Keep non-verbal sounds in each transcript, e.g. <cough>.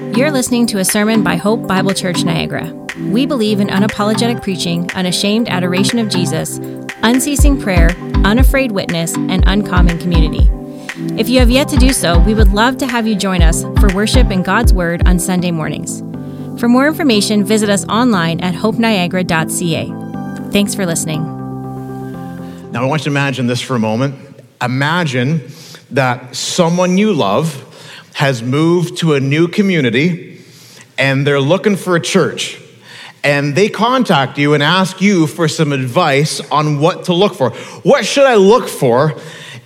You're listening to a sermon by Hope Bible Church Niagara. We believe in unapologetic preaching, unashamed adoration of Jesus, unceasing prayer, unafraid witness, and uncommon community. If you have yet to do so, we would love to have you join us for worship in God's Word on Sunday mornings. For more information, visit us online at hopeniagara.ca. Thanks for listening. Now, I want you to imagine this for a moment. Imagine that someone you love has moved to a new community and they're looking for a church. And they contact you and ask you for some advice on what to look for. What should I look for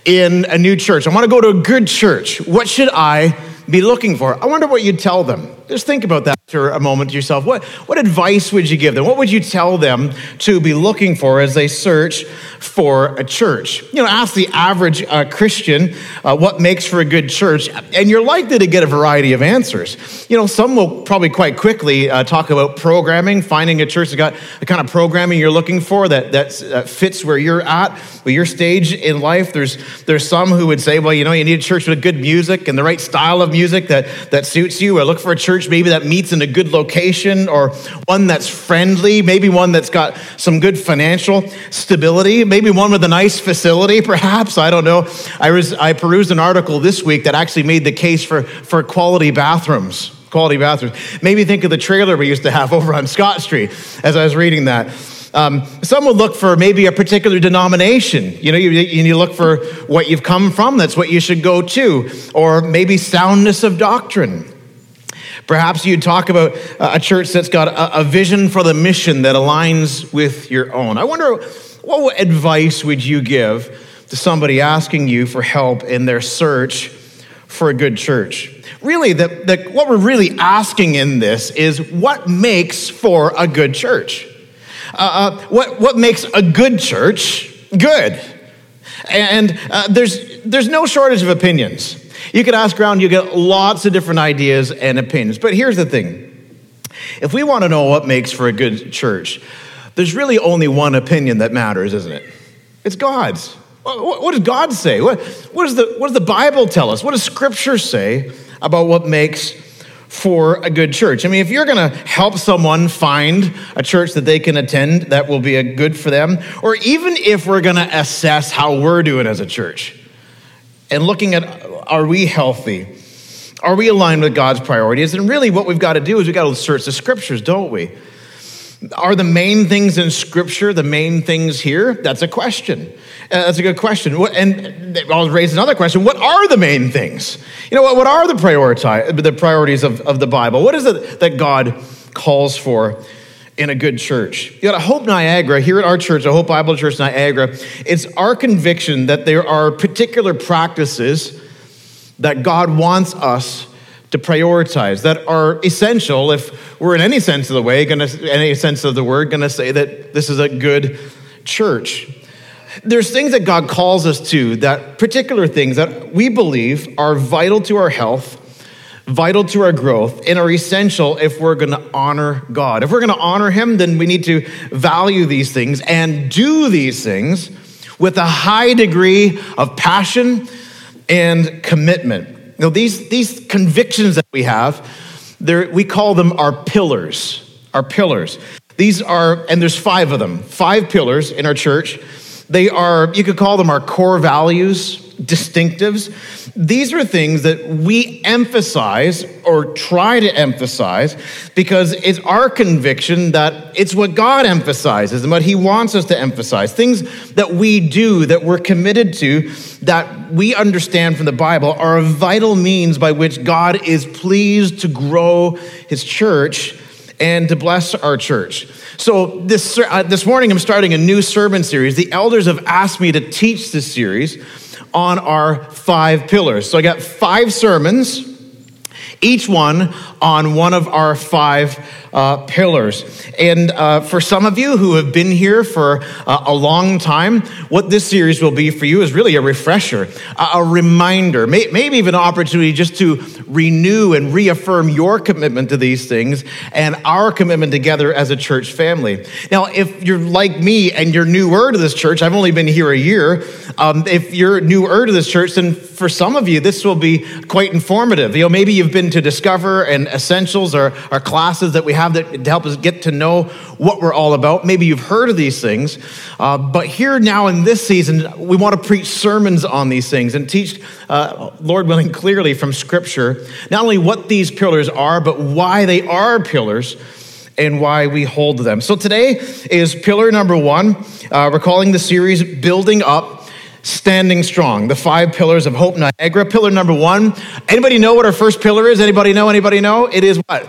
in a new church? I want to go to a good church. What should I be looking for? I wonder what you'd tell them. Just think about that for a moment to yourself. What, what advice would you give them? What would you tell them to be looking for as they search for a church? You know, ask the average uh, Christian uh, what makes for a good church, and you're likely to get a variety of answers. You know, some will probably quite quickly uh, talk about programming, finding a church that got the kind of programming you're looking for that, that uh, fits where you're at, where your stage in life. There's, there's some who would say, well, you know, you need a church with good music and the right style of music that, that suits you, or look for a church church maybe that meets in a good location or one that's friendly, maybe one that's got some good financial stability, maybe one with a nice facility, perhaps. I don't know. I, was, I perused an article this week that actually made the case for, for quality bathrooms. Quality bathrooms. Maybe think of the trailer we used to have <laughs> over on Scott Street as I was reading that. Um, some would look for maybe a particular denomination. You know, you, you look for what you've come from, that's what you should go to. Or maybe soundness of doctrine. Perhaps you'd talk about a church that's got a, vision for the mission that aligns with your own. I wonder what advice would you give to somebody asking you for help in their search for a good church? Really, the, the, what we're really asking in this is what makes for a good church? Uh, uh, what, what makes a good church good? And uh, there's, there's no shortage of opinions. You can ask around, you get lots of different ideas and opinions. But here's the thing if we want to know what makes for a good church, there's really only one opinion that matters, isn't it? It's God's. What, does God say? What, what, does the, what does the Bible tell us? What does Scripture say about what makes for a good church? I mean, if you're going to help someone find a church that they can attend that will be a good for them, or even if we're going to assess how we're doing as a church and looking at are we healthy? Are we aligned with God's priorities? And really, what we've got to do is we've got to search the scriptures, don't we? Are the main things in Scripture the main things here? That's a question. Uh, that's a good question. What, and I'll raise another question. What are the main things? You know, what, what are the, the priorities of, of the Bible? What is it that God calls for in a good church? You got a Hope Niagara, here at our church, a Hope Bible Church Niagara, it's our conviction that there are particular practices that God wants us to prioritize that are essential if we're in any sense of the way, gonna, any sense of the word, to say that this is a good church. There's things that God calls us to, that particular things that we believe are vital to our health, vital to our growth, and are essential if we're going to honor God. If we're going to honor Him, then we need to value these things and do these things with a high degree of passion and commitment. You know, these, these convictions that we have, we call them our pillars. Our pillars. These are, and there's five of them, five pillars in our church. They are, you could call them our core values, distinctives. These are things that we emphasize or try to emphasize because it's our conviction that it's what God emphasizes and what He wants us to emphasize. Things that we do, that we're committed to, that we understand from the Bible are a vital means by which God is pleased to grow His church and to bless our church. So, this, uh, this morning, I'm starting a new sermon series. The elders have asked me to teach this series on our five pillars. So, I got five sermons, each one on one of our five uh, pillars. And uh, for some of you who have been here for uh, a long time, what this series will be for you is really a refresher, a, reminder, may, maybe even an opportunity just to renew and reaffirm your commitment to these things and our commitment together as a church family. Now, if you're like me and you're newer to this church, I've only been here a year. Um, if you're newer to this church, then for some of you, this will be quite informative. You know, maybe you've been to Discover and Essentials are, are classes that we have that to help us get to know what we're all about. Maybe you've heard of these things, uh, but here now in this season, we want to preach sermons on these things and teach, uh, Lord willing, clearly from Scripture, not only what these pillars are, but why they are pillars and why we hold them. So today is pillar number one. Uh, we're calling the series Building Up standing strong the five pillars of hope niagara pillar number one anybody know what our first pillar is anybody know anybody know it is what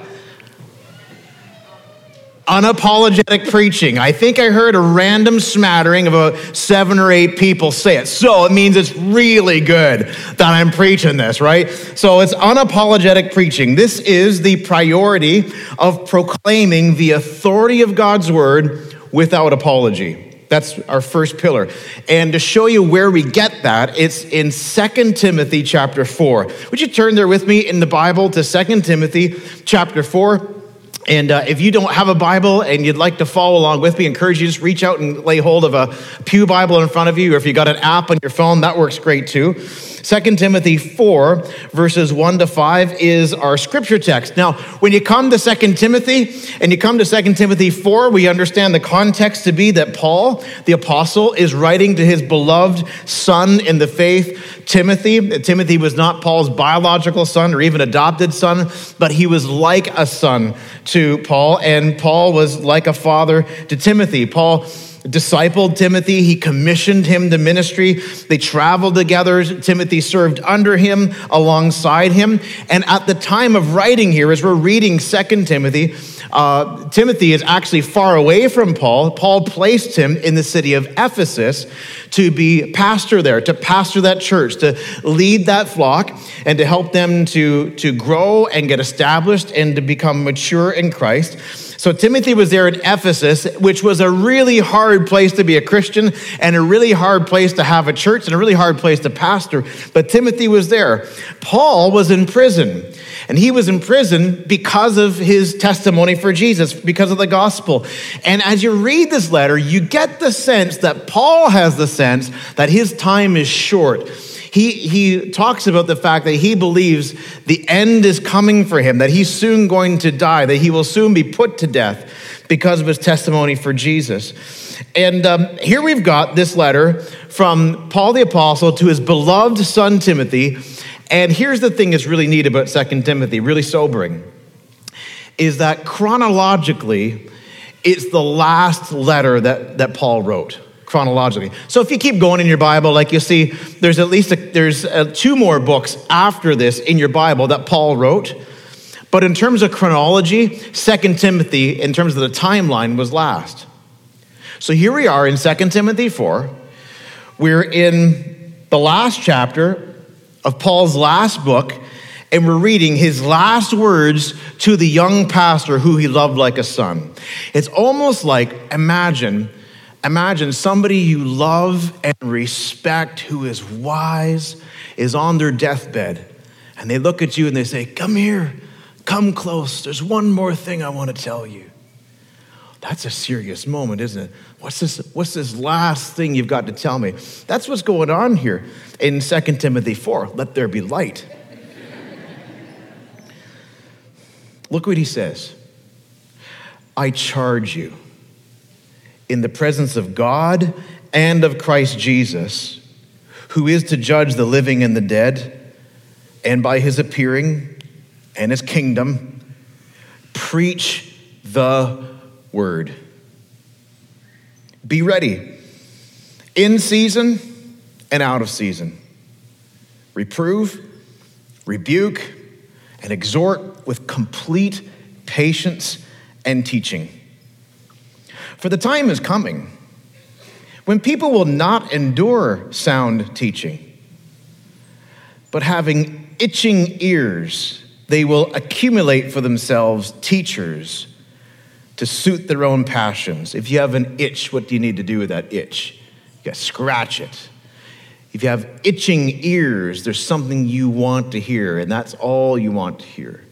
unapologetic preaching. I think I heard a random smattering of a seven or eight people say it. So it means it's really good that I'm preaching this, right? So it's unapologetic preaching. This is the priority of proclaiming the authority of God's word without apology. That's our first pillar. And to show you where we get that, it's in 2 Timothy chapter 4. Would you turn there with me in the Bible to 2 Timothy chapter 4? And uh, if you don't have a Bible and you'd like to follow along with me, I encourage you to just reach out and lay hold of a Pew Bible in front of you, or if you got an app on your phone, that works great too. 2 Timothy 4, verses 1 to 5 is our scripture text. Now, when you come to 2 Timothy and you come to 2 Timothy 4, we understand the context to be that Paul, the apostle, is writing to his beloved son in the faith, Timothy. Timothy was not Paul's biological son or even adopted son, but he was like a son to Paul, and Paul was like a father to Timothy. Paul discipled Timothy. He commissioned him to ministry. They traveled together. Timothy served under him, alongside him. And at the time of writing here, as we're reading Second Timothy, uh, Timothy is actually far away from Paul. Paul placed him in the city of Ephesus to be pastor there, to pastor that church, to lead that flock, and to help them to, to grow and get established and to become mature in Christ. So Timothy was there in Ephesus, which was a really hard place to be a Christian and a really hard place to have a church and a really hard place to pastor. But Timothy was there. Paul was in prison. And he was in prison because of his testimony for Jesus, because of the gospel. And as you read this letter, you get the sense that Paul has the sense that his time is short he, he talks about the fact that he believes the end is coming for him, that he's soon going to die, that he will soon be put to death because of his testimony for Jesus. And um, here we've got this letter from Paul the Apostle to his beloved son Timothy. And here's the thing that's really neat about Second Timothy, really sobering, is that chronologically, it's the last letter that, that Paul wrote chronologically. So if you keep going in your Bible, like you see, there's at least a, there's uh, two more books after this in your Bible that Paul wrote. But in terms of chronology, Second Timothy, in terms of the timeline, was last. So here we are in Second Timothy 4. We're in the last chapter of Paul's last book, and we're reading his last words to the young pastor who he loved like a son. It's almost like, imagine Imagine somebody you love and respect who is wise is on their deathbed and they look at you and they say, Come here, come close. There's one more thing I want to tell you. That's a serious moment, isn't it? What's this, what's this last thing you've got to tell me? That's what's going on here in 2 Timothy 4. Let there be light. Look what he says I charge you in the presence of God and of Christ Jesus, who is to judge the living and the dead, and by his appearing and his kingdom, preach the word. Be ready in season and out of season. Reprove, rebuke, and exhort with complete patience and teaching. For the time is coming when people will not endure sound teaching, but having itching ears, they will accumulate for themselves teachers to suit their own passions. If you have an itch, what do you need to do with that itch? You got to scratch it. If you have itching ears, there's something you want to hear, and that's all you want to hear.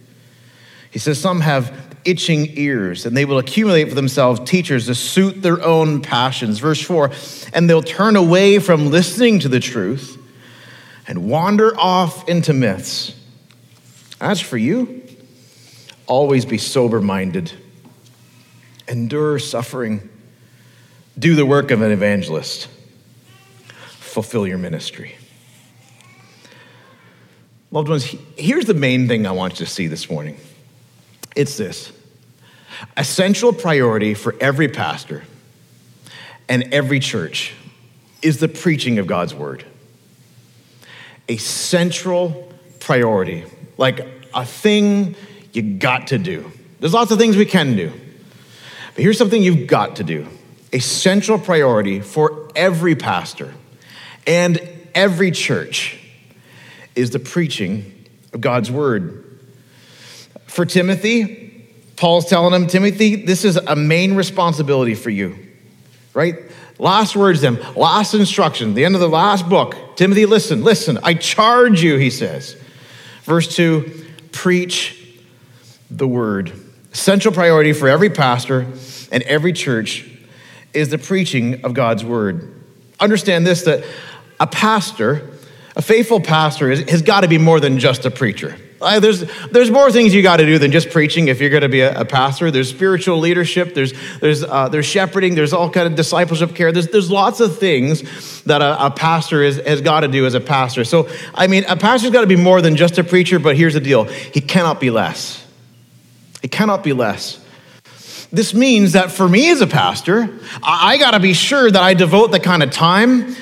He says some have itching ears, and they will accumulate for themselves teachers to suit their own passions. Verse 4 and they'll turn away from listening to the truth and wander off into myths. As for you, always be sober minded, endure suffering, do the work of an evangelist, fulfill your ministry. Loved ones, here's the main thing I want you to see this morning it's this a central priority for every pastor and every church is the preaching of God's word. A central priority, like a thing you got to do. There's lots of things we can do, but here's something you've got to do. A central priority for every pastor and every church is the preaching of God's word. For Timothy, Paul's telling him, Timothy, this is a main responsibility for you, right? Last words, then, last instruction, the end of the last book. Timothy, listen, listen, I charge you, he says. Verse 2 preach the word. Central priority for every pastor and every church is the preaching of God's word. Understand this that a pastor, a faithful pastor, has got to be more than just a preacher. There's, there's more things you got to do than just preaching if you're going to be a, a, pastor. There's spiritual leadership, there's, there's, uh, there's shepherding, there's all kind of discipleship care. There's, there's lots of things that a, a pastor is, has got to do as a pastor. So, I mean, a pastor's got to be more than just a preacher, but here's the deal he cannot be less. He cannot be less. This means that for me as a pastor, I, I got to be sure that I devote the kind of time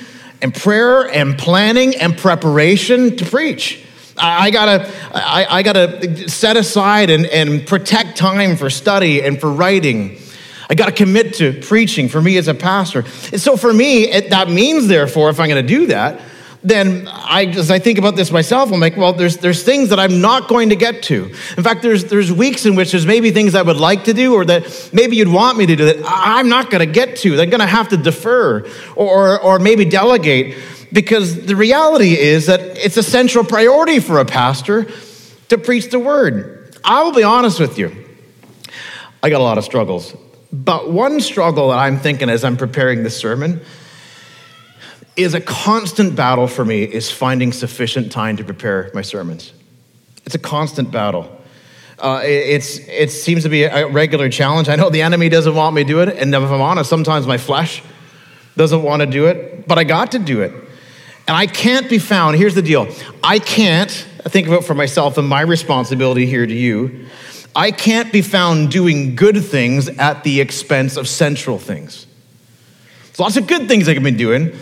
and prayer and planning and preparation to preach. I, gotta, I, I, gotta set aside and, and protect time for study and for writing. I gotta commit to preaching for me as a pastor. And so for me, it, that means, therefore, if I'm gonna do that, then I, as I think about this myself, I'm like, well, there's, there's things that I'm not going to get to. In fact, there's, there's weeks in which there's maybe things I would like to do or that maybe you'd want me to do that I'm not going to get to. I'm going to have to defer or, or maybe delegate because the reality is that it's a central priority for a pastor to preach the word. I will be honest with you. I got a lot of struggles. But one struggle that I'm thinking as I'm preparing this sermon is a constant battle for me is finding sufficient time to prepare my sermons. It's a constant battle. Uh, it's, it seems to be a regular challenge. I know the enemy doesn't want me to do it, and if I'm honest, sometimes my flesh doesn't want to do it, but I got to do it. And I can't be found. Here's the deal I can't, I think about for myself and my responsibility here to you. I can't be found doing good things at the expense of central things. There's lots of good things I can be doing,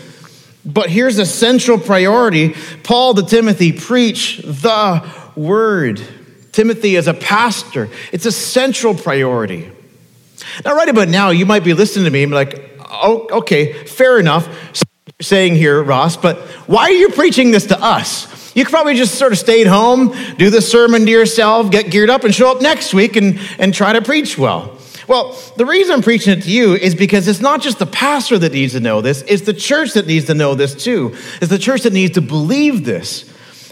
but here's a central priority. Paul to Timothy, preach the word. Timothy is a pastor, it's a central priority. Now, right about now, you might be listening to me and be like, oh, okay, fair enough saying here, Ross, but why are you preaching this to us? You could probably just sort of stayed home, do the sermon to yourself, get geared up, and show up next week and, and try to preach well. Well, the reason I'm preaching it to you is because it's not just the pastor that needs to know this, it's the church that needs to know this too. It's the church that needs to believe this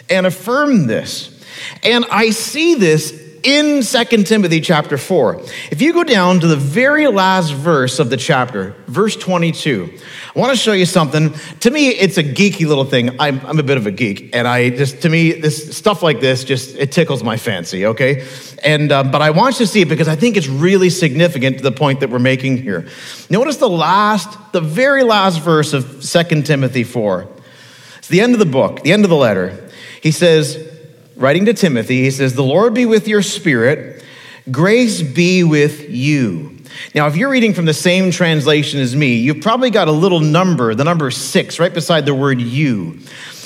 and affirm this. And I see this in 2 Timothy chapter 4. If you go down to the very last verse of the chapter, verse 22, I want to show you something. To me, it's a geeky little thing. I'm, I'm a bit of a geek, and I just, to me, this stuff like this just, it tickles my fancy, okay? And, um, but I want you to see it because I think it's really significant to the point that we're making here. Notice the last, the very last verse of 2 Timothy 4. It's the end of the book, the end of the letter. He says, writing to Timothy, he says, The Lord be with your spirit, grace be with you. Now, if you're reading from the same translation as me, you've probably got a little number, the number six, right beside the word you.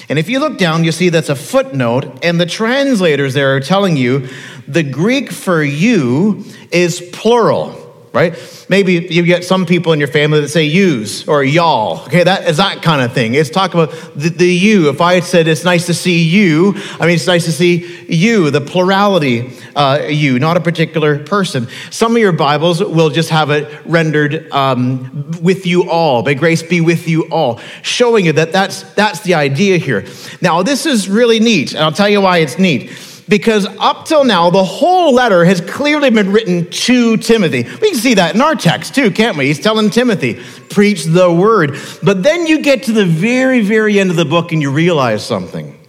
And if you look down, you'll see that's a footnote, and the translators there are telling you the Greek for you is plural right? Maybe you get some people in your family that say use or y'all. Okay, that is that kind of thing. It's talk about the, the, you. If I said it's nice to see you, I mean it's nice to see you, the plurality uh, you, not a particular person. Some of your Bibles will just have it rendered um, with you all. May grace be with you all, showing you that that's that's the idea here. Now this is really neat, and I'll tell you why it's neat because up till now, the whole letter has clearly been written to Timothy. We can see that in our text too, can't we? He's telling Timothy, preach the word. But then you get to the very, very end of the book and you realize something.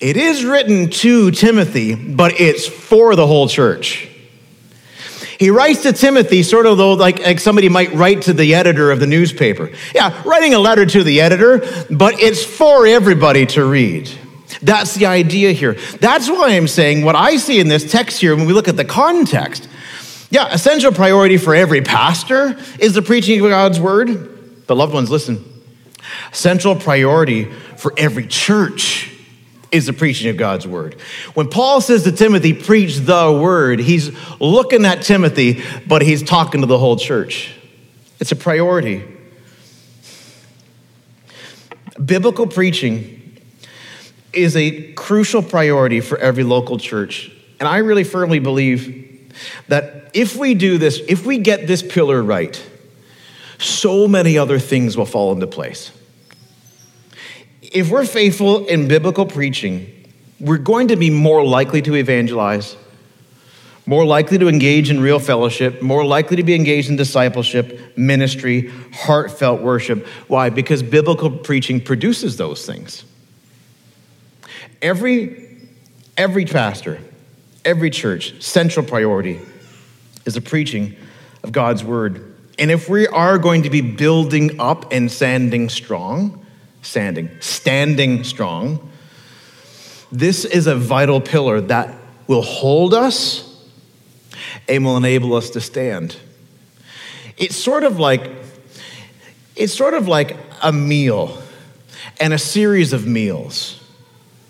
It is written to Timothy, but it's for the whole church. He writes to Timothy sort of though like, like somebody might write to the editor of the newspaper. Yeah, writing a letter to the editor, but it's for everybody to read. That's the idea here. That's why I'm saying what I see in this text here when we look at the context. Yeah, essential priority for every pastor is the preaching of God's word. But loved ones, listen. Central priority for every church is the preaching of God's word. When Paul says to Timothy, preach the word, he's looking at Timothy, but he's talking to the whole church. It's a priority. Biblical preaching is a crucial priority for every local church. And I really firmly believe that if we do this, if we get this pillar right, so many other things will fall into place if we're faithful in biblical preaching, we're going to be more likely to evangelize, more likely to engage in real fellowship, more likely to be engaged in discipleship, ministry, heartfelt worship. Why? Because biblical preaching produces those things. Every, every pastor, every church, central priority is the preaching of God's word. And if we are going to be building up and standing strong, standing, standing strong. This is a vital pillar that will hold us and will enable us to stand. It's sort of like it's sort of like a meal and a series of meals.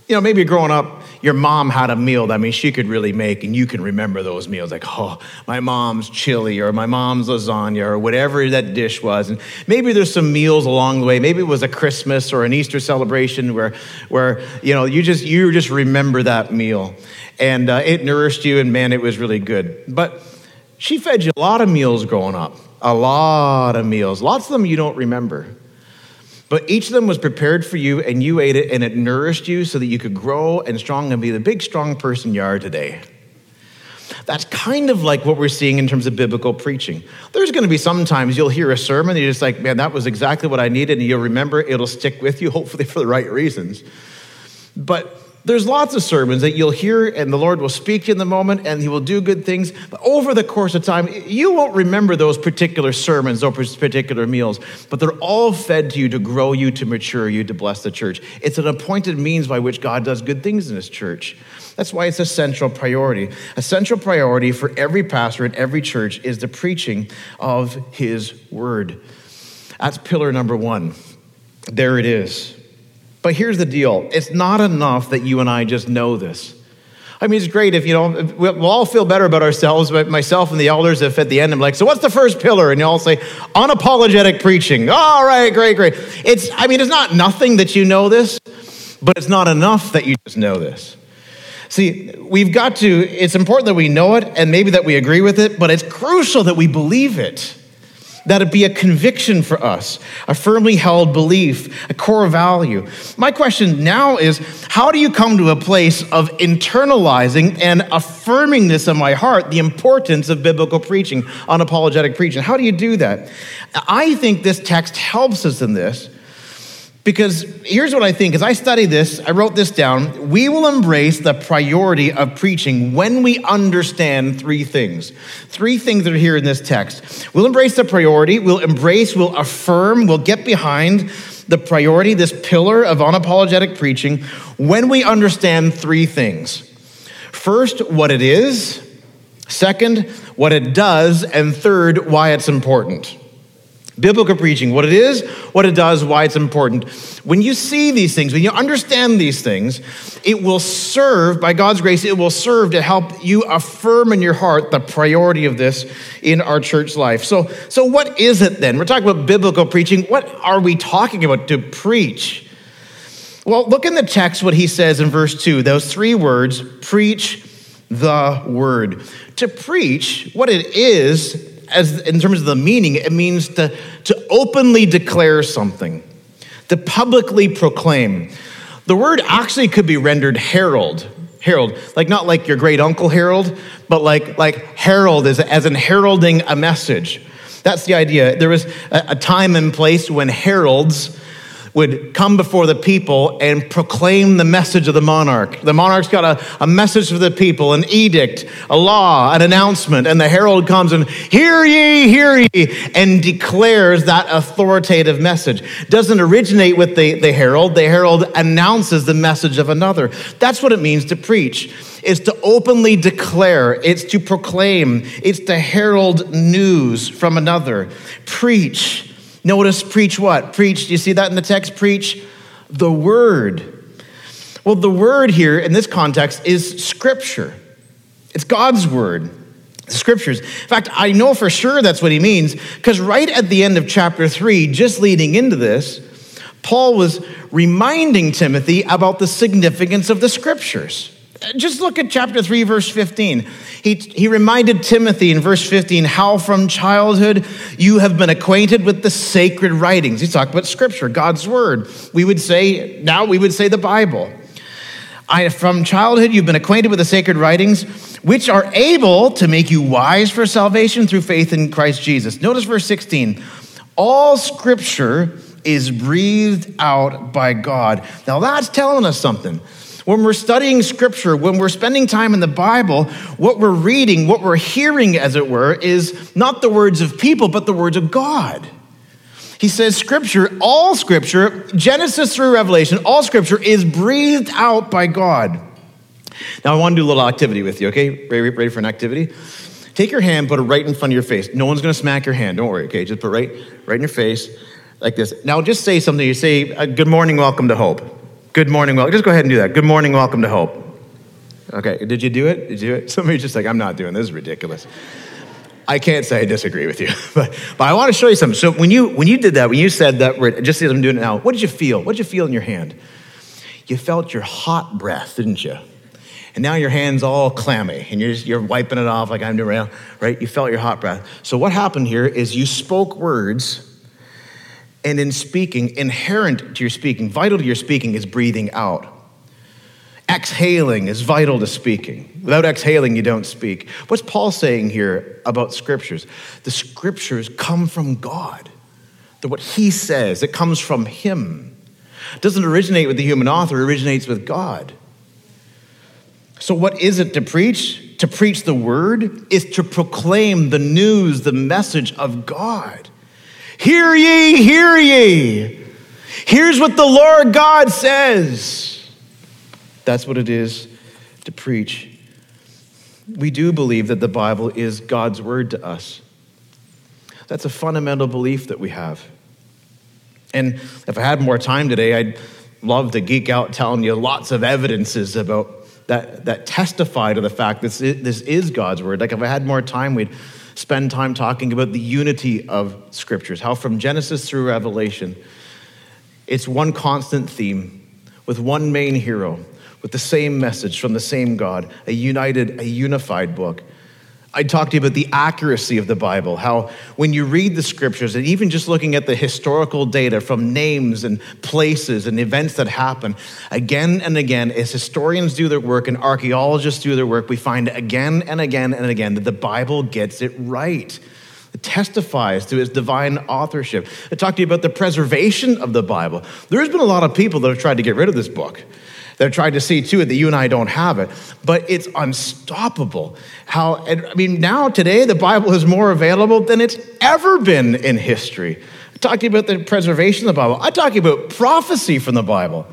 You know, maybe growing up, your mom had a meal that I mean she could really make, and you can remember those meals like, oh, my mom's chili or my mom's lasagna or whatever that dish was. And maybe there's some meals along the way. Maybe it was a Christmas or an Easter celebration where, where you know, you just you just remember that meal, and uh, it nourished you, and man, it was really good. But she fed you a lot of meals growing up, a lot of meals, lots of them you don't remember. But each of them was prepared for you, and you ate it, and it nourished you so that you could grow and strong and be the big, strong person you are today. That's kind of like what we're seeing in terms of biblical preaching. There's going to be sometimes you'll hear a sermon and you're just like, man, that was exactly what I needed, and you'll remember it'll stick with you, hopefully for the right reasons. But there's lots of sermons that you'll hear and the Lord will speak in the moment and he will do good things. But over the course of time, you won't remember those particular sermons, those particular meals, but they're all fed to you to grow you, to mature you, to bless the church. It's an appointed means by which God does good things in his church. That's why it's a central priority. A central priority for every pastor in every church is the preaching of his word. That's pillar number one. There it is. But here's the deal it's not enough that you and I just know this. I mean, it's great if, you know, we'll all feel better about ourselves, but myself and the elders, if at the end I'm like, so what's the first pillar? And you all say, unapologetic preaching. All right, great, great. It's, I mean, it's not nothing that you know this, but it's not enough that you just know this. See, we've got to, it's important that we know it and maybe that we agree with it, but it's crucial that we believe it that it be a conviction for us, a firmly held belief, a core value. My question now is how do you come to a place of internalizing and affirming this in my heart, the importance of biblical preaching, unapologetic preaching? How do you do that? I think this text helps us in this because here's what I think as I study this, I wrote this down. We will embrace the priority of preaching when we understand three things. Three things that are here in this text. We'll embrace the priority, we'll embrace, we'll affirm, we'll get behind the priority, this pillar of unapologetic preaching, when we understand three things. First, what it is. Second, what it does. And third, why it's important. Biblical preaching, what it is, what it does, why it's important. When you see these things, when you understand these things, it will serve, by God's grace, it will serve to help you affirm in your heart the priority of this in our church life. So, so what is it then? We're talking about biblical preaching. What are we talking about to preach? Well, look in the text what he says in verse 2, those three words preach the word. To preach, what it is, as in terms of the meaning, it means to, to openly declare something, to publicly proclaim. The word actually could be rendered herald. Herald, like not like your great uncle Harold, but like like herald as, as in heralding a message. That's the idea. There was a, a time and place when heralds would come before the people and proclaim the message of the monarch. The monarch's got a, a message for the people, an edict, a law, an announcement, and the herald comes and, Hear ye, hear ye, and declares that authoritative message. Doesn't originate with the, the herald, the herald announces the message of another. That's what it means to preach. It's to openly declare, it's to proclaim, it's to herald news from another. Preach Notice, preach what? Preach, do you see that in the text? Preach the word. Well, the word here in this context is scripture, it's God's word. the Scriptures. In fact, I know for sure that's what he means because right at the end of chapter 3, just leading into this, Paul was reminding Timothy about the significance of the scriptures. Just look at chapter 3, verse 15. He, he reminded Timothy in verse 15 how from childhood you have been acquainted with the sacred writings. He's talking about scripture, God's word. We would say, now we would say the Bible. I, from childhood, you've been acquainted with the sacred writings, which are able to make you wise for salvation through faith in Christ Jesus. Notice verse 16. All scripture is breathed out by God. Now that's telling us something. When we're studying scripture, when we're spending time in the Bible, what we're reading, what we're hearing, as it were, is not the words of people, but the words of God. He says, Scripture, all Scripture, Genesis through Revelation, all Scripture is breathed out by God. Now, I want to do a little activity with you, okay? Ready, ready for an activity? Take your hand, put it right in front of your face. No one's going to smack your hand. Don't worry, okay? Just put right, right in your face, like this. Now, just say something. You say, uh, Good morning, welcome to hope. Good morning, welcome. Just go ahead and do that. Good morning, welcome to Hope. Okay, did you do it? Did you do it? <laughs> Somebody's just like, I'm not doing this. is ridiculous. I can't say I disagree with you, <laughs> but, but I want to show you something. So when you when you did that, when you said that, just as I'm doing it now, what did you feel? What did you feel in your hand? You felt your hot breath, didn't you? And now your hand's all clammy, and you're just, you're wiping it off like I'm doing right? You felt your hot breath. So what happened here is you spoke words and in speaking, inherent to your speaking, vital to your speaking is breathing out. Exhaling is vital to speaking. Without exhaling, you don't speak. What's Paul saying here about scriptures? The scriptures come from God. That what he says, it comes from him. It doesn't originate with the human author, it originates with God. So, what is it to preach? To preach the word is to proclaim the news, the message of God. Hear ye, hear ye. Here's what the Lord God says. That's what it is to preach. We do believe that the Bible is God's word to us. That's a fundamental belief that we have. And if I had more time today, I'd love to geek out telling you lots of evidences about that, that testify to the fact that this is, this is God's word. Like if I had more time, we'd spend time talking about the unity of scriptures, how from Genesis through Revelation, it's one constant theme with one main hero, with the same message from the same God, a united, a unified book. I talked to you about the accuracy of the Bible, how when you read the scriptures, and even just looking at the historical data from names and places and events that happen, again and again, as historians do their work and archaeologists do their work, we find again and again and again that the Bible gets it right. It testifies to its divine authorship. I talked to you about the preservation of the Bible. There's been a lot of people that have tried to get rid of this book. They've tried to see to it that you and I don't have it, but it's unstoppable. How, I mean, now today the Bible is more available than it's ever been in history. I talked to you about the preservation of the Bible. I'm talking about prophecy from the Bible.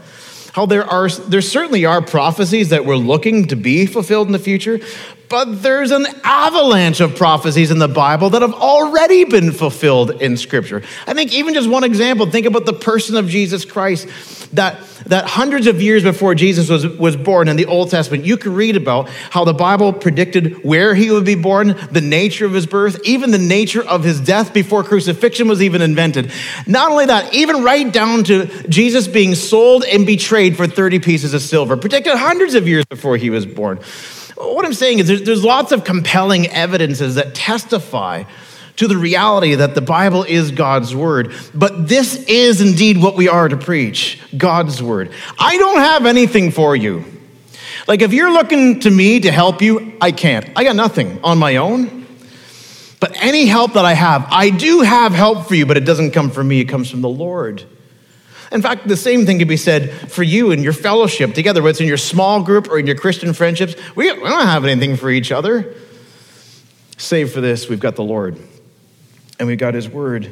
How there are, there certainly are prophecies that we're looking to be fulfilled in the future, but there's an avalanche of prophecies in the Bible that have already been fulfilled in Scripture. I think even just one example, think about the person of Jesus Christ that that hundreds of years before Jesus was, was born in the Old Testament, you can read about how the Bible predicted where he would be born, the nature of his birth, even the nature of his death before crucifixion was even invented. Not only that, even right down to Jesus being sold and betrayed for 30 pieces of silver, predicted hundreds of years before he was born. What I'm saying is there's, there's lots of compelling evidences that testify to the reality that the Bible is God's word. But this is indeed what we are to preach God's word. I don't have anything for you. Like, if you're looking to me to help you, I can't. I got nothing on my own. But any help that I have, I do have help for you, but it doesn't come from me, it comes from the Lord. In fact, the same thing could be said for you and your fellowship together, whether it's in your small group or in your Christian friendships. We, don't have anything for each other. Save for this, we've got the Lord and we've got His Word.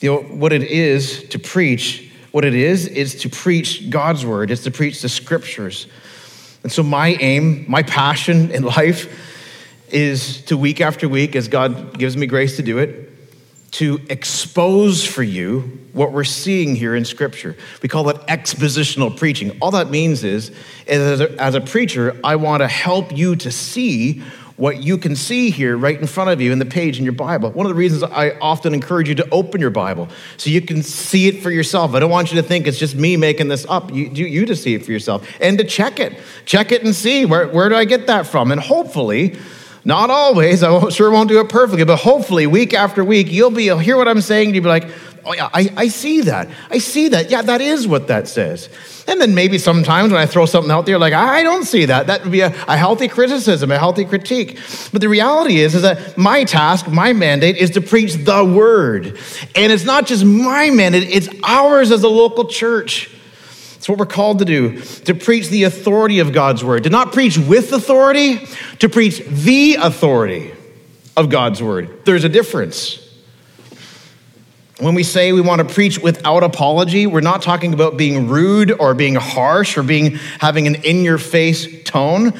You know, what it is to preach, what it is, is to preach God's Word, it's to preach the Scriptures. And so, my aim, my passion in <laughs> life is to week after week, as God gives me grace to do it, to expose for you what we're seeing here in Scripture. We call it expositional preaching. All that means is, as a, as a preacher, I want to help you to see what you can see here right in front of you in the page in your Bible. One of the reasons I often encourage you to open your Bible so you can see it for yourself. I don't want you to think it's just me making this up. You, you, you to see it for yourself and to check it. Check it and see where, where do I get that from? And hopefully, not always, I sure won't do it perfectly, but hopefully, week after week, you'll be you'll hear what I'm saying, and you'll be like, oh yeah, I, I see that. I see that. Yeah, that is what that says. And then maybe sometimes when I throw something out there, like, I don't see that, that would be a, a healthy criticism, a healthy critique. But the reality is, is that my task, my mandate is to preach the word. And it's not just my mandate, it's ours as a local church. It's what we're called to do to preach the authority of God's word, to not preach with authority, to preach the authority of God's word. There's a difference. When we say we want to preach without apology, we're not talking about being rude or being harsh or being having an in your face tone.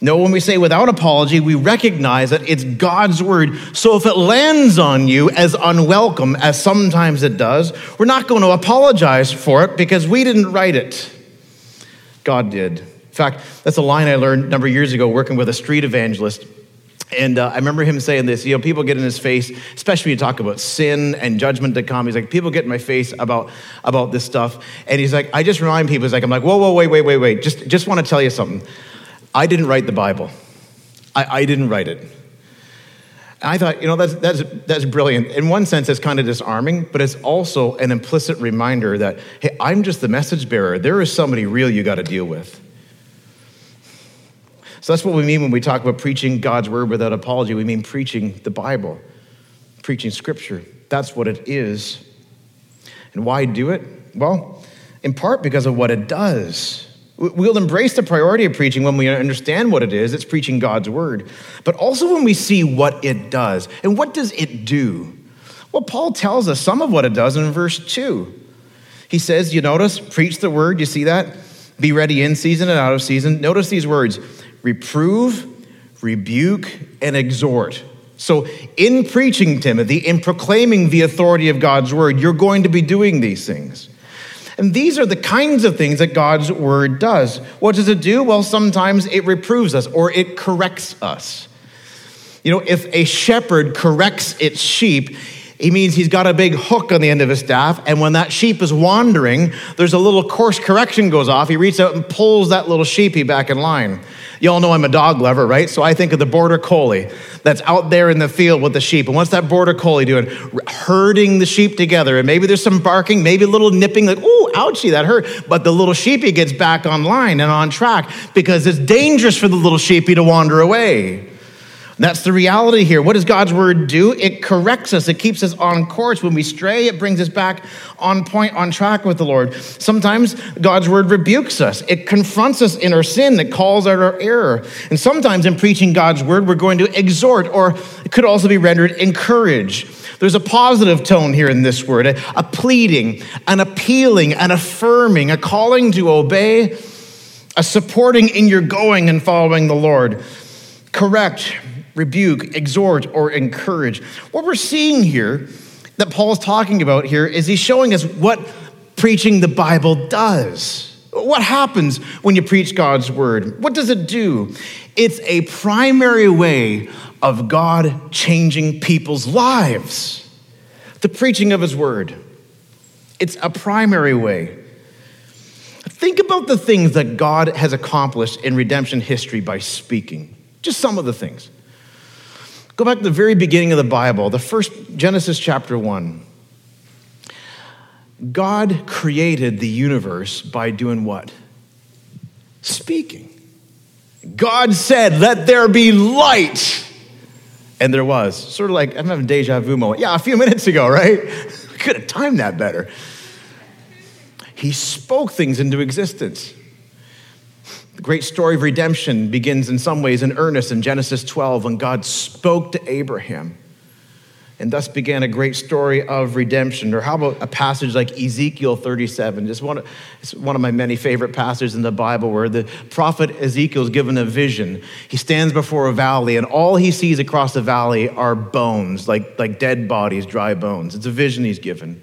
No, when we say without apology, we recognize that it's God's word. So if it lands on you as unwelcome, as sometimes it does, we're not going to apologize for it because we didn't write it. God did. In fact, that's a line I learned a number of years ago working with a street evangelist. And uh, I remember him saying this, you know, people get in his face, especially when you talk about sin and judgment to come. He's like, people get in my face about, about this stuff. And he's like, I just remind people, he's like, I'm like, whoa, whoa, wait, wait, wait, wait. Just, just want to tell you something. I didn't write the Bible. I, I didn't write it. And I thought, you know, that's, that's, that's brilliant. In one sense, it's kind of disarming, but it's also an implicit reminder that, hey, I'm just the message bearer. There is somebody real you got to deal with. So that's what we mean when we talk about preaching God's word without apology. We mean preaching the Bible, preaching scripture. That's what it is. And why do it? Well, in part because of what it does. We'll embrace the priority of preaching when we understand what it is. It's preaching God's word. But also when we see what it does. And what does it do? Well, Paul tells us some of what it does in verse 2. He says, You notice, preach the word. You see that? Be ready in season and out of season. Notice these words reprove, rebuke, and exhort. So, in preaching, Timothy, in proclaiming the authority of God's word, you're going to be doing these things. And these are the kinds of things that God's word does. What does it do? Well, sometimes it reproves us or it corrects us. You know, if a shepherd corrects its sheep, he means he's got a big hook on the end of his staff, and when that sheep is wandering, there's a little course correction goes off. He reaches out and pulls that little sheepy back in line. You all know I'm a dog lover, right? So I think of the border collie that's out there in the field with the sheep. And what's that border collie doing? Herding the sheep together. And maybe there's some barking, maybe a little nipping, like, ooh, ouchie, that hurt. But the little sheepy gets back online and on track because it's dangerous for the little sheepy to wander away. That's the reality here. What does God's word do? It corrects us, it keeps us on course. When we stray, it brings us back on point, on track with the Lord. Sometimes God's word rebukes us, it confronts us in our sin, it calls out our error. And sometimes in preaching God's word, we're going to exhort, or it could also be rendered encourage. There's a positive tone here in this word, a, a pleading, an appealing, an affirming, a calling to obey, a supporting in your going and following the Lord. Correct, rebuke, exhort, or encourage. What we're seeing here that Paul's talking about here is he's showing us what preaching the Bible does. What happens when you preach God's word? What does it do? It's a primary way of God changing people's lives. The preaching of his word. It's a primary way. Think about the things that God has accomplished in redemption history by speaking. Just some of the things. Go back to the very beginning of the Bible, the first Genesis chapter 1. God created the universe by doing what? Speaking. God said, Let there be light. And there was. Sort of like, I'm having deja vu moment. Yeah, a few minutes ago, right? <laughs> We could have timed that better. He spoke things into existence. The great story of redemption begins in some ways in earnest in Genesis 12 when God spoke to Abraham and thus began a great story of redemption. Or how about a passage like Ezekiel 37? Just one, it's one of my many favorite passages in the Bible where the prophet Ezekiel is given a vision. He stands before a valley, and all he sees across the valley are bones, like, like dead bodies, dry bones. It's a vision he's given.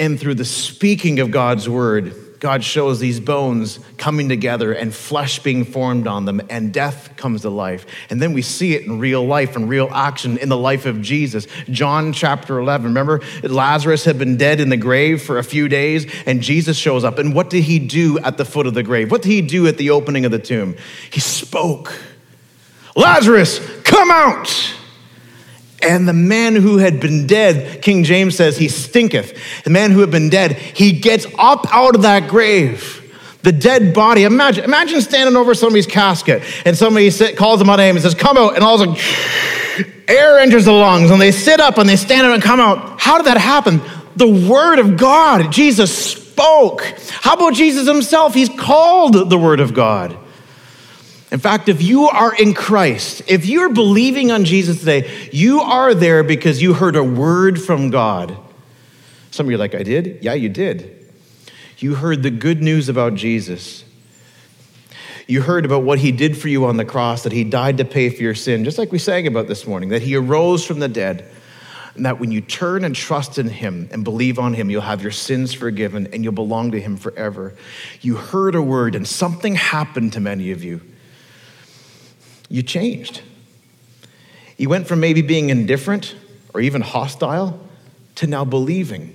And through the speaking of God's word, God shows these bones coming together and flesh being formed on them, and death comes to life. And then we see it in real life and real action in the life of Jesus. John chapter 11, remember Lazarus had been dead in the grave for a few days, and Jesus shows up. And what did he do at the foot of the grave? What did he do at the opening of the tomb? He spoke, Lazarus, come out. And the man who had been dead, King James says, he stinketh. The man who had been dead, he gets up out of that grave. The dead body. Imagine, imagine standing over somebody's casket and somebody sit, calls them by name and says, Come out. And all sudden, air enters the lungs and they sit up and they stand up and come out. How did that happen? The Word of God. Jesus spoke. How about Jesus himself? He's called the Word of God. In fact, if you are in Christ, if you're believing on Jesus today, you are there because you heard a word from God. Some of you are like, I did? Yeah, you did. You heard the good news about Jesus. You heard about what he did for you on the cross, that he died to pay for your sin, just like we sang about this morning, that he arose from the dead, and that when you turn and trust in him and believe on him, you'll have your sins forgiven and you'll belong to him forever. You heard a word, and something happened to many of you you changed. You went from maybe being indifferent or even hostile to now believing.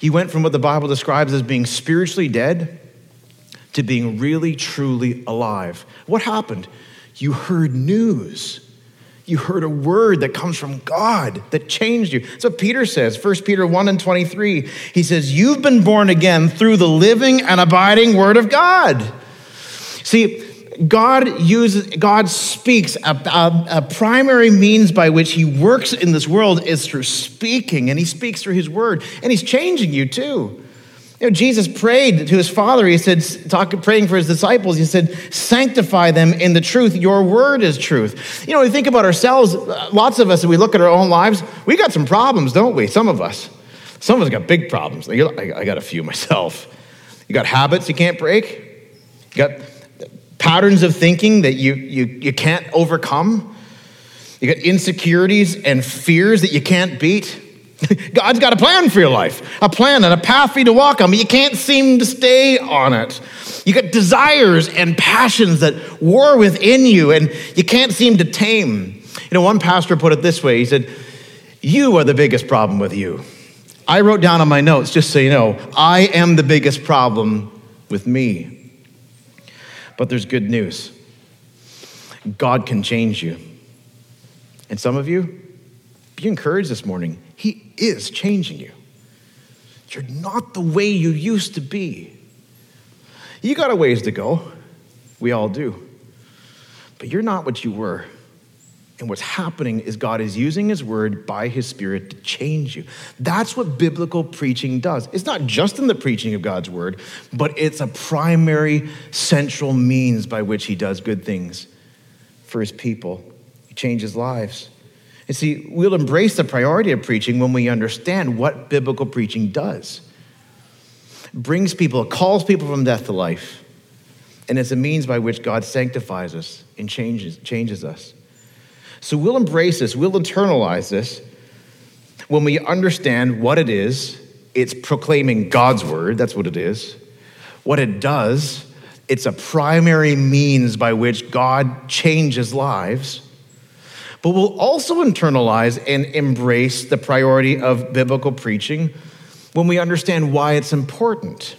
You went from what the Bible describes as being spiritually dead to being really, truly alive. What happened? You heard news. You heard a word that comes from God that changed you. That's what Peter says, 1 Peter 1 and 23. He says, You've been born again through the living and abiding word of God. See, God uses, God speaks. A, a, a, primary means by which he works in this world is through speaking, and he speaks through his word, and he's changing you too. You know, Jesus prayed to his Father. He said, talk, praying for his disciples, he said, sanctify them in the truth. Your word is truth. You know, we think about ourselves, uh, lots of us, and we look at our own lives, we got some problems, don't we? Some of us. Some of us got big problems. I got a few myself. You got habits you can't break. You got patterns of thinking that you, you, you can't overcome. You got insecurities and fears that you can't beat. <laughs> God's got a plan for your life, a plan and a path for you to walk on, but you can't seem to stay on it. You got desires and passions that war within you, and you can't seem to tame. You know, one pastor put it this way he said, You are the biggest problem with you. I wrote down on my notes, just so you know, I am the biggest problem with me. But there's good news God can change you. And some of you, be encouraged this morning. He is changing you. You're not the way you used to be. You got a ways to go. We all do. But you're not what you were. And what's happening is God is using His word by His Spirit to change you. That's what biblical preaching does. It's not just in the preaching of God's word, but it's a primary, central means by which He does good things for His people. He changes lives. And see, we'll embrace the priority of preaching when we understand what biblical preaching does. It brings people, calls people from death to life, and it's a means by which God sanctifies us and changes, changes us. So we'll embrace this, we'll internalize this when we understand what it is. It's proclaiming God's word, that's what it is. What it does, it's a primary means by which God changes lives. But we'll also internalize and embrace the priority of biblical preaching when we understand why it's important.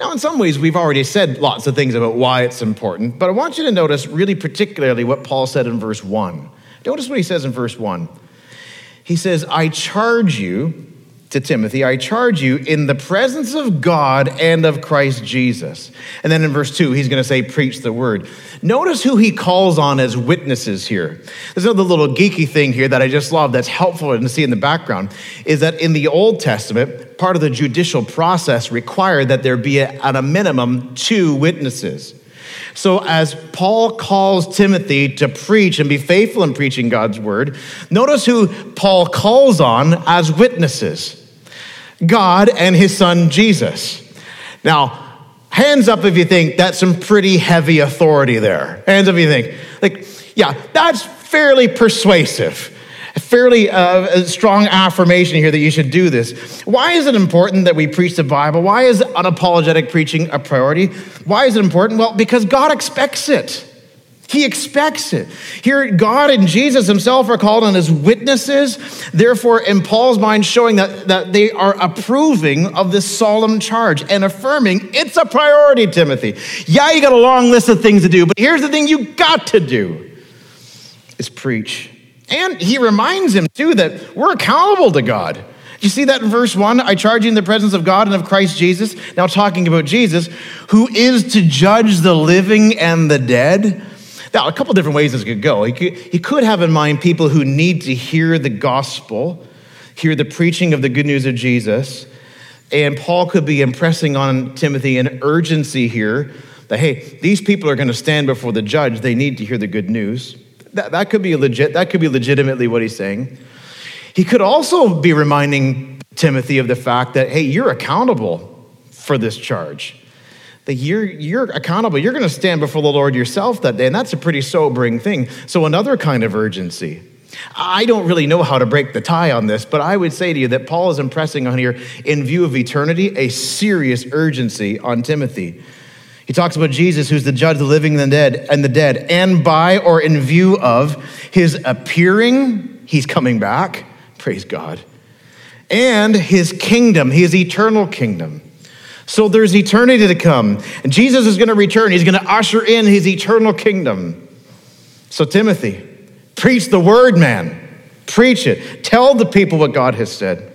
Now, in some ways, we've already said lots of things about why it's important, but I want you to notice really particularly what Paul said in verse 1. Notice what he says in verse 1. He says, I charge you to Timothy, I charge you in the presence of God and of Christ Jesus. And then in verse 2, he's going to say, Preach the word. Notice who he calls on as witnesses here. There's another little geeky thing here that I just love that's helpful to see in the background is that in the Old Testament, part of the judicial process required that there be, a, at a minimum, two witnesses. So, as Paul calls Timothy to preach and be faithful in preaching God's word, notice who Paul calls on as witnesses God and his son Jesus. Now, hands up if you think that's some pretty heavy authority there. Hands up if you think, like, yeah, that's fairly persuasive fairly uh, strong affirmation here that you should do this. Why is it important that we preach the Bible? Why is unapologetic preaching a priority? Why is it important? Well, because God expects it. He expects it. Here, God and Jesus himself are called on as witnesses. Therefore, in Paul's mind, showing that, that they are approving of this solemn charge and affirming it's a priority, Timothy. Yeah, you got a long list of things to do, but here's the thing you got to do is preach and he reminds him, too, that we're accountable to God. You see that in verse 1? I charge you in the presence of God and of Christ Jesus. Now, talking about Jesus, who is to judge the living and the dead. Now, a couple different ways this could go. He could, he could have in mind people who need to hear the gospel, hear the preaching of the good news of Jesus. And Paul could be impressing on Timothy an urgency here that, hey, these people are going to stand before the judge. They need to hear the good news. That, that could be legit. That could be legitimately what he's saying. He could also be reminding Timothy of the fact that, hey, you're accountable for this charge. That you're, you're accountable. You're going to stand before the Lord yourself that day. And that's a pretty sobering thing. So, another kind of urgency. I don't really know how to break the tie on this, but I would say to you that Paul is impressing on here, in view of eternity, a serious urgency on Timothy. He talks about Jesus, who's the judge of the living and the dead, and the dead, and by or in view of his appearing, he's coming back. Praise God. And his kingdom, his eternal kingdom. So there's eternity to come. And Jesus is going to return. He's going to usher in his eternal kingdom. So, Timothy, preach the word, man. Preach it. Tell the people what God has said.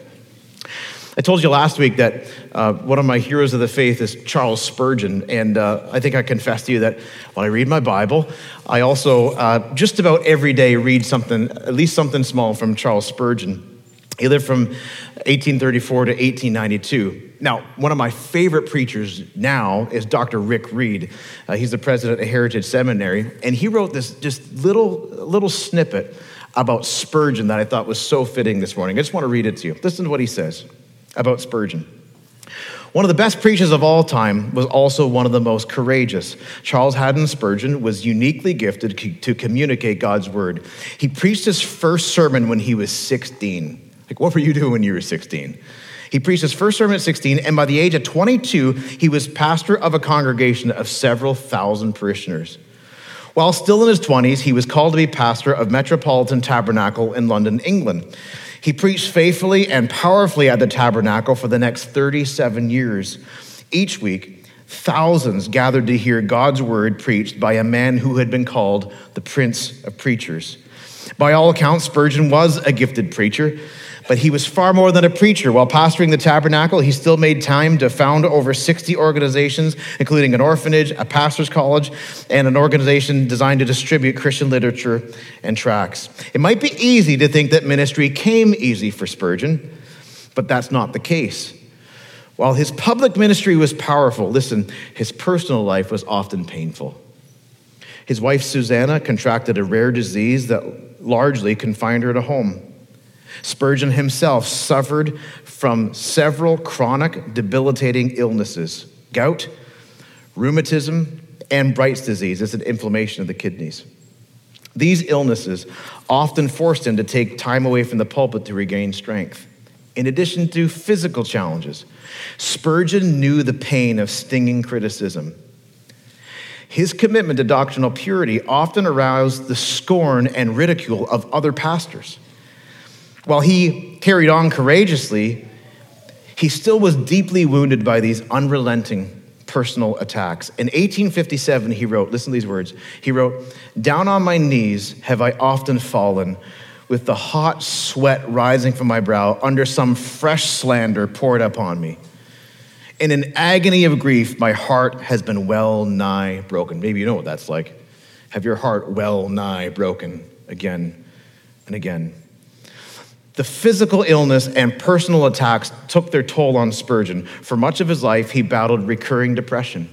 I told you last week that uh, one of my heroes of the faith is Charles Spurgeon. And uh, I think I confess to you that when I read my Bible, I also uh, just about every day read something, at least something small from Charles Spurgeon. He lived from 1834 to 1892. Now, one of my favorite preachers now is Dr. Rick Reed. Uh, he's the president of Heritage Seminary, and he wrote this just little little snippet about Spurgeon that I thought was so fitting this morning. I just want to read it to you. Listen to what he says about Spurgeon. One of the best preachers of all time was also one of the most courageous. Charles Haddon Spurgeon was uniquely gifted to communicate God's word. He preached his first sermon when he was 16. Like, what were you doing when you were 16? He preached his first sermon at 16, and by the age of 22, he was pastor of a congregation of several thousand parishioners. While still in his 20s, he was called to be pastor of Metropolitan Tabernacle in London, England. He preached faithfully and powerfully at the tabernacle for the next 37 years. Each week, thousands gathered to hear God's word preached by a man who had been called the Prince of Preachers. By all accounts, Spurgeon was a gifted preacher. But he was far more than a preacher. While pastoring the tabernacle, he still made time to found over 60 organizations, including an orphanage, a pastor's college, and an organization designed to distribute Christian literature and tracts. It might be easy to think that ministry came easy for Spurgeon, but that's not the case. While his public ministry was powerful, listen, his personal life was often painful. His wife, Susanna, contracted a rare disease that largely confined her to home. Spurgeon himself suffered from several chronic, debilitating illnesses gout, rheumatism, and Bright's disease. It's an inflammation of the kidneys. These illnesses often forced him to take time away from the pulpit to regain strength. In addition to physical challenges, Spurgeon knew the pain of stinging criticism. His commitment to doctrinal purity often aroused the scorn and ridicule of other pastors. While he carried on courageously, he still was deeply wounded by these unrelenting personal attacks. In 1857, he wrote, listen to these words. He wrote, Down on my knees have I often fallen, with the hot sweat rising from my brow under some fresh slander poured upon me. In an agony of grief, my heart has been well nigh broken. Maybe you know what that's like. Have your heart well nigh broken again and again. The physical illness and personal attacks took their toll on Spurgeon. For much of his life, he battled recurring depression,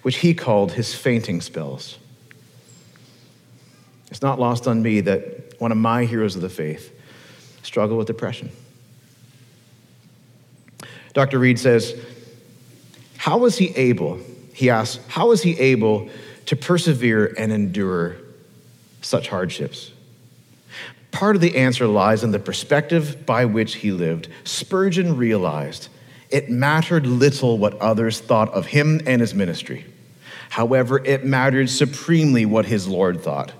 which he called his fainting spells. It's not lost on me that one of my heroes of the faith struggled with depression. Dr. Reed says, How was he able, he asks, how was he able to persevere and endure such hardships? Part of the answer lies in the perspective by which he lived. Spurgeon realized it mattered little what others thought of him and his ministry. However, it mattered supremely what his Lord thought.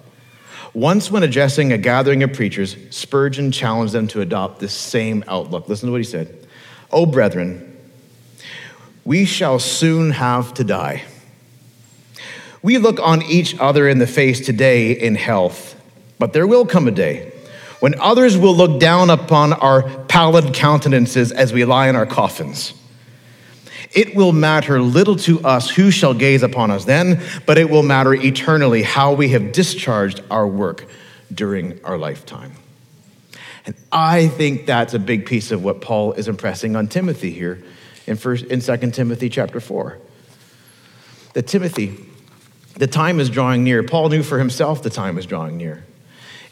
Once, when addressing a gathering of preachers, Spurgeon challenged them to adopt this same outlook. Listen to what he said O brethren, we shall soon have to die. We look on each other in the face today in health, but there will come a day when others will look down upon our pallid countenances as we lie in our coffins. It will matter little to us who shall gaze upon us then, but it will matter eternally how we have discharged our work during our lifetime. And I think that's a big piece of what Paul is impressing on Timothy here in, first, in 2 Timothy chapter 4. That Timothy, the time is drawing near. Paul knew for himself the time was drawing near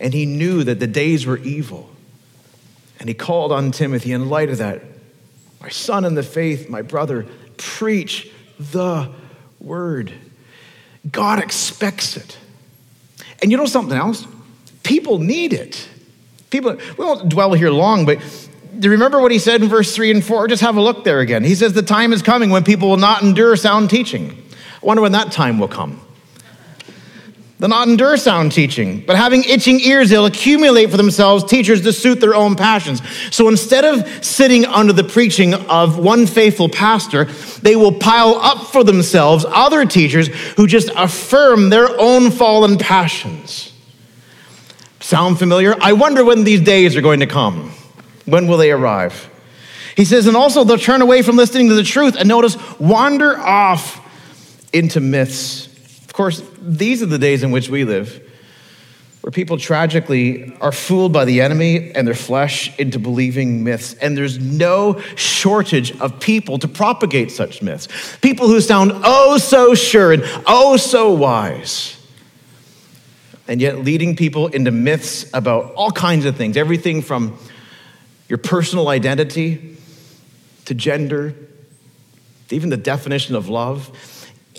and he knew that the days were evil. And he called on Timothy in light of that, my son in the faith, my brother, preach the word. God expects it. And you know something else? People need it. People, we won't dwell here long, but do you remember what he said in verse 3 and 4? Just have a look there again. He says, The time is coming when people will not endure sound teaching. I wonder when that time will come. They'll not endure sound teaching, but having itching ears, they'll accumulate for themselves teachers to suit their own passions. So instead of sitting under the preaching of one faithful pastor, they will pile up for themselves other teachers who just affirm their own fallen passions. Sound familiar? I wonder when these days are going to come. When will they arrive? He says, and also they'll turn away from listening to the truth and notice, wander off into myths of course, these are the days in which we live, where people tragically are fooled by the enemy and their flesh into believing myths. And there's no shortage of people to propagate such myths. People who sound oh so sure and oh so wise. And yet, leading people into myths about all kinds of things everything from your personal identity to gender, even the definition of love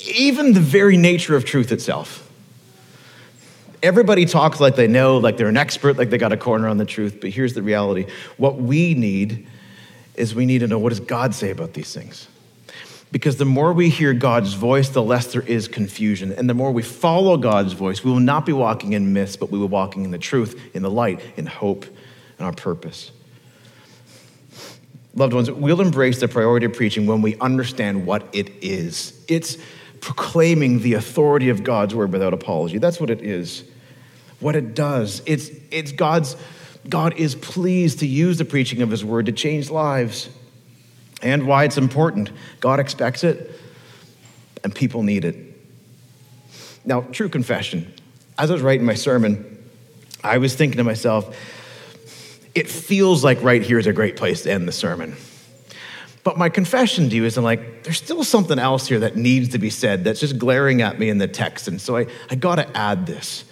even the very nature of truth itself. Everybody talks like they know, like they're an expert, like they got a corner on the truth, but here's the reality. What we need is we need to know what does God say about these things? Because the more we hear God's voice, the less there is confusion. And the more we follow God's voice, we will not be walking in myths, but we will be walking in the truth, in the light, in hope, and our purpose. Loved ones, we'll embrace the priority of preaching when we understand what it is. It's proclaiming the authority of God's word without apology. That's what it is. What it does. It's, it's God's, God is pleased to use the preaching of his word to change lives. And why it's important. God expects it, and people need it. Now, true confession. As I was writing my sermon, I was thinking to myself, it feels like right here is a great place to end the sermon. But my confession to you is I'm like, there's still something else here that needs to be said that's just glaring at me in the text. And so I, I got to add this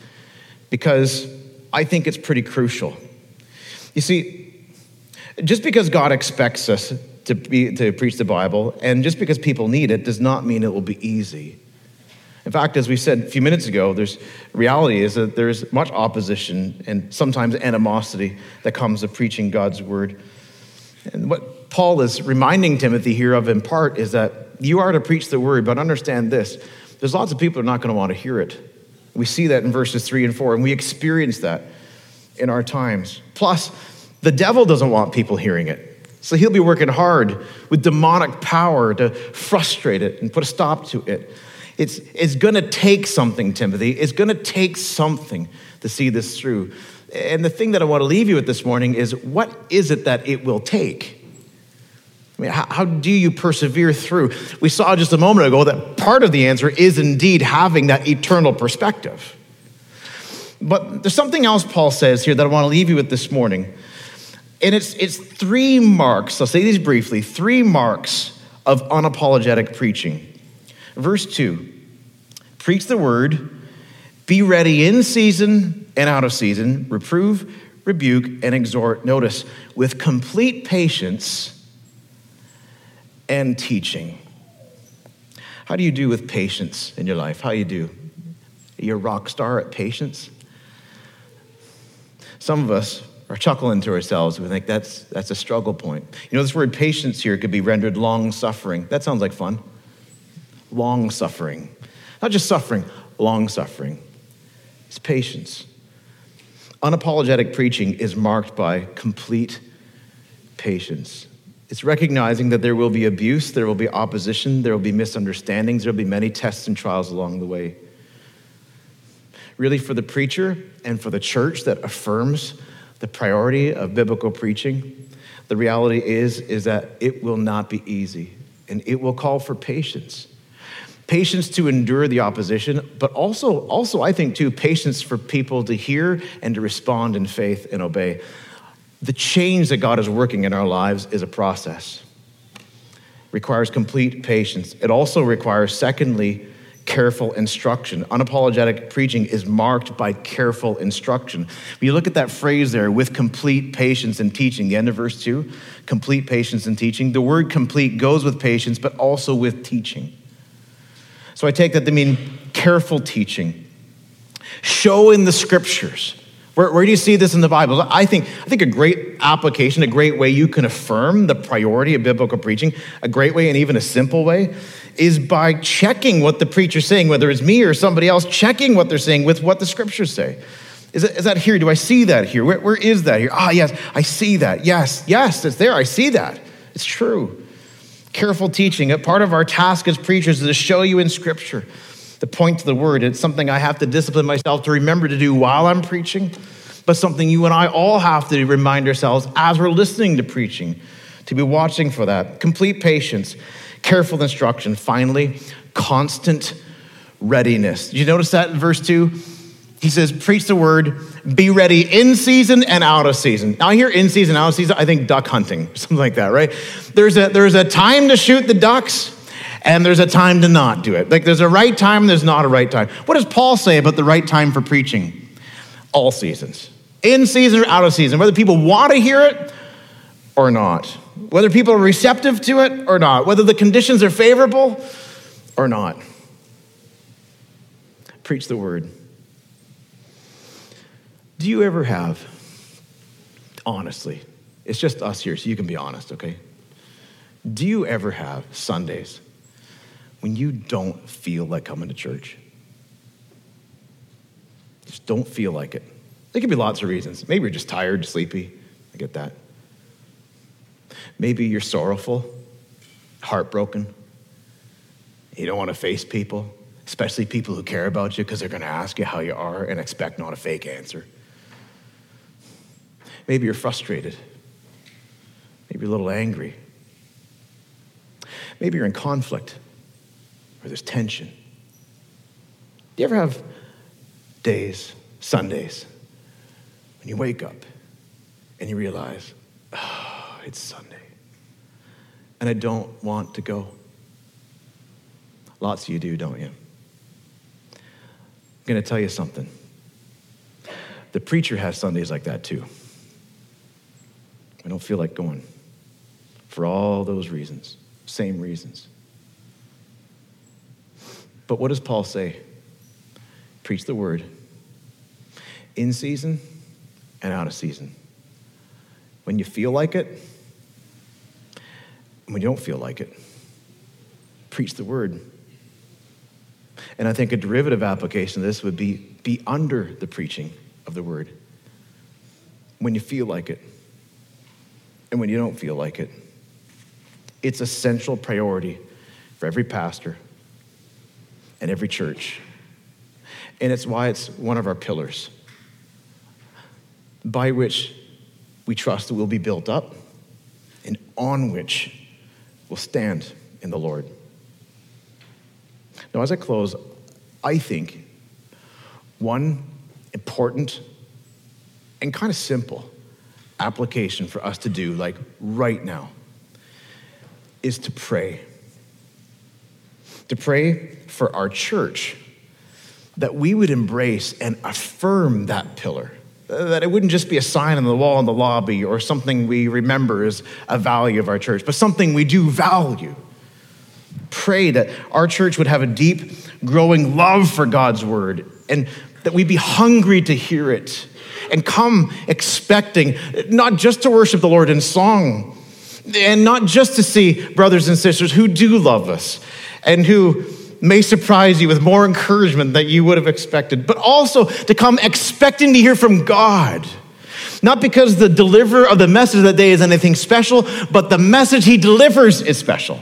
because I think it's pretty crucial. You see, just because God expects us to, be, to preach the Bible and just because people need it does not mean it will be easy. In fact, as we said a few minutes ago, there's reality is that there's much opposition and sometimes animosity that comes of preaching God's word. And what Paul is reminding Timothy here of in part is that you are to preach the word, but understand this there's lots of people who are not going to want to hear it. We see that in verses three and four, and we experience that in our times. Plus, the devil doesn't want people hearing it. So he'll be working hard with demonic power to frustrate it and put a stop to it. It's, it's going to take something, Timothy. It's going to take something to see this through. And the thing that I want to leave you with this morning is what is it that it will take? I mean, how, how, do you persevere through? We saw just a moment ago that part of the answer is indeed having that eternal perspective. But there's something else Paul says here that I want to leave you with this morning. And it's, it's three marks, I'll say these briefly three marks of unapologetic preaching. Verse 2 Preach the word, be ready in season and out of season, reprove, rebuke, and exhort. Notice, with complete patience and teaching. How do you do with patience in your life? How you do? You're a rock star at patience? Some of us are chuckling to ourselves. We think that's, that's a struggle point. You know, this word patience here could be rendered long suffering. That sounds like fun. Long suffering. Not just suffering, long suffering. It's patience. Unapologetic preaching is marked by complete patience. It's recognizing that there will be abuse, there will be opposition, there will be misunderstandings, there will be many tests and trials along the way. Really, for the preacher and for the church that affirms the priority of biblical preaching, the reality is, is that it will not be easy and it will call for patience. Patience to endure the opposition, but also, also I think too, patience for people to hear and to respond in faith and obey. The change that God is working in our lives is a process. requires complete patience. It also requires, secondly, careful instruction. Unapologetic preaching is marked by careful instruction. When you look at that phrase there, with complete patience and teaching, the end of verse 2, complete patience and teaching, the word complete goes with patience, but also with teaching. So I take that to mean careful teaching. Show in the scriptures where, where do you see this in the Bible? I think, I think a great application, a great way you can affirm the priority of biblical preaching, a great way and even a simple way, is by checking what the preacher's saying, whether it's me or somebody else, checking what they're saying with what the scriptures say. Is, that here? Do I see that here? Where, where is that here? Ah, yes, I see that. Yes, yes, it's there. I see that. It's true. Careful teaching. Part of our task as preachers is to show you in scripture the point to the word. It's something I have to discipline myself to remember to do while I'm preaching, but something you and I all have to remind ourselves as we're listening to preaching, to be watching for that. Complete patience, careful instruction. Finally, constant readiness. Did you notice that in verse 2? He says, Preach the word, be ready in season and out of season. Now, here in season, out of season, I think duck hunting, <laughs> something like that, right? There's a, there's a time to shoot the ducks, and there's a time to not do it. Like there's a right time, there's not a right time. What does Paul say about the right time for preaching? All seasons, in season or out of season, whether people want to hear it or not, whether people are receptive to it or not, whether the conditions are favorable or not. Preach the word. Do you ever have, honestly, it's just us here, so you can be honest, okay? Do you ever have Sundays when you don't feel like coming to church. Just don't feel like it. There could be lots of reasons. Maybe you're just tired, sleepy. I get that. Maybe you're sorrowful, heartbroken. You don't want to face people, especially people who care about you because they're going to ask you how you are and expect not a fake answer. Maybe you're frustrated. Maybe you're a little angry. Maybe you're in conflict or there's tension. Do you ever have days, Sundays, when you wake up and you realize, oh, it's Sunday, and I don't want to go? Lots of you do, don't you? I'm going to tell you something. The preacher has Sundays like that too. I don't feel like going for all those reasons, same reasons. But what does Paul say? Preach the word in season and out of season. When you feel like it, when you don't feel like it, preach the word. And I think a derivative application of this would be be under the preaching of the word when you feel like it and when you don't feel like it. It's a central priority for every pastor and every church. And it's why it's one of our pillars by which we trust that we'll be built up and on which we'll stand in the Lord. Now, as I close, I think one important and kind of simple application for us to do, like right now, is to pray. To pray for our church that we would embrace and affirm that pillar. That it wouldn't just be a sign on the wall in the lobby or something we remember as a value of our church, but something we do value. Pray that our church would have a deep, growing love for God's word and that we'd be hungry to hear it and come expecting not just to worship the Lord in song and not just to see brothers and sisters who do love us and who may surprise you with more encouragement that you would have expected, but also to come expecting to hear from God. Not because the deliverer of the message that day is anything special, but the message he delivers is special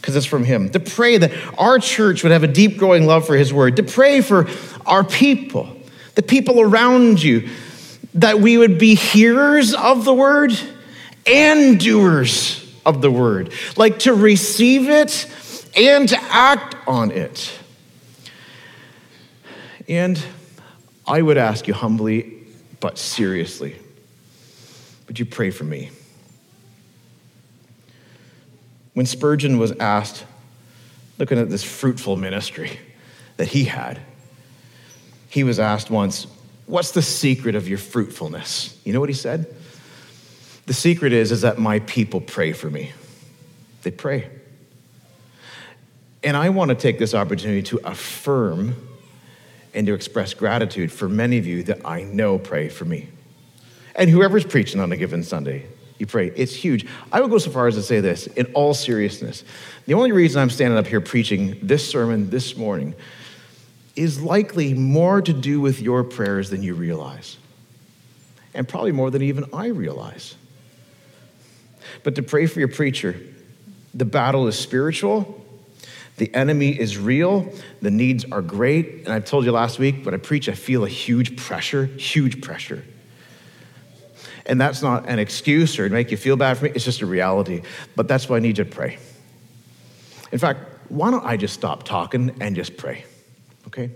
because it's from him. To pray that our church would have a deep growing love for his word. To pray for our people, the people around you, that we would be hearers of the word and doers of the word. Like to receive it and to act on it. And I would ask you humbly, but seriously, would you pray for me? When Spurgeon was asked, looking at this fruitful ministry that he had, he was asked once, What's the secret of your fruitfulness? You know what he said? The secret is, is that my people pray for me. They pray. And I want to take this opportunity to affirm and to express gratitude for many of you that I know pray for me. And whoever's preaching on a given Sunday, you pray. It's huge. I would go so far as to say this in all seriousness. The only reason I'm standing up here preaching this sermon this morning is likely more to do with your prayers than you realize, and probably more than even I realize. But to pray for your preacher, the battle is spiritual the enemy is real, the needs are great. And I told you last week, but I preach, I feel a huge pressure, huge pressure. And that's not an excuse or to make you feel bad for me, it's just a reality. But that's why I need you to pray. In fact, why don't I just stop talking and just pray? Okay?